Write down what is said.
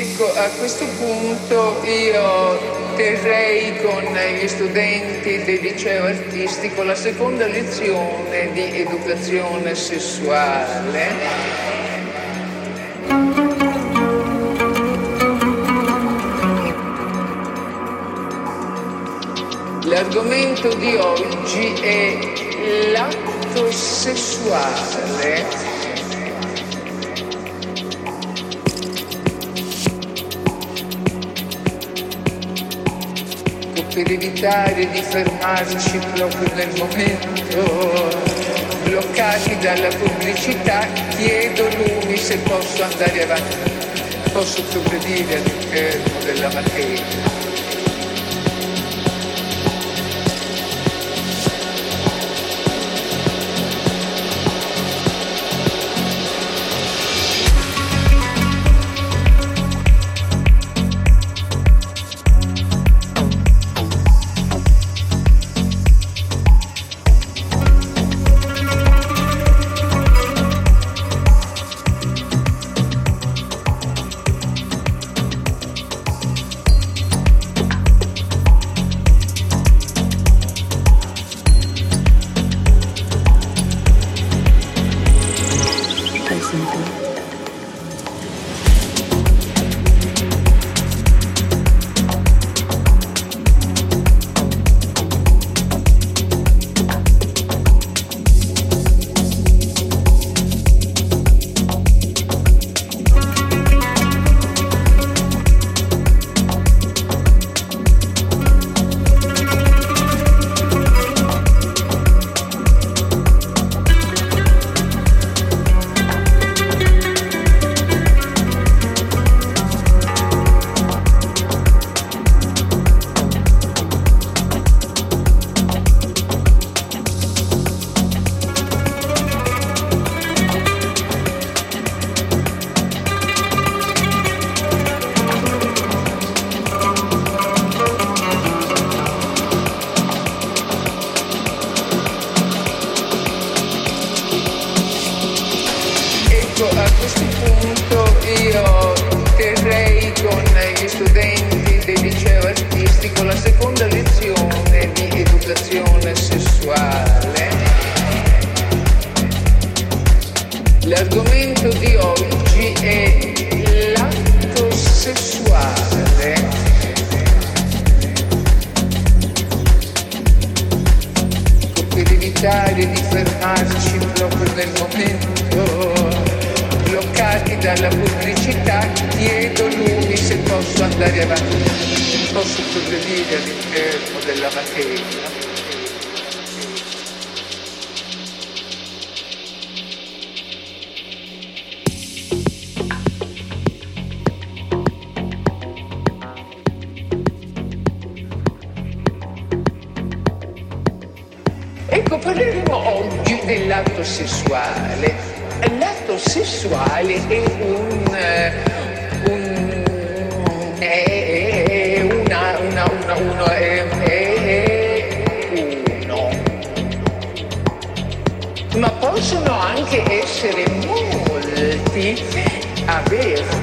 Ecco, a questo punto io terrei con gli studenti del liceo artistico la seconda lezione di educazione sessuale. L'argomento di oggi è l'atto sessuale per evitare di fermarci proprio nel momento, bloccati dalla pubblicità, chiedo lui se posso andare avanti, posso progredire all'interno della materia. uno e, e, e uno. Ma possono anche essere molti, avere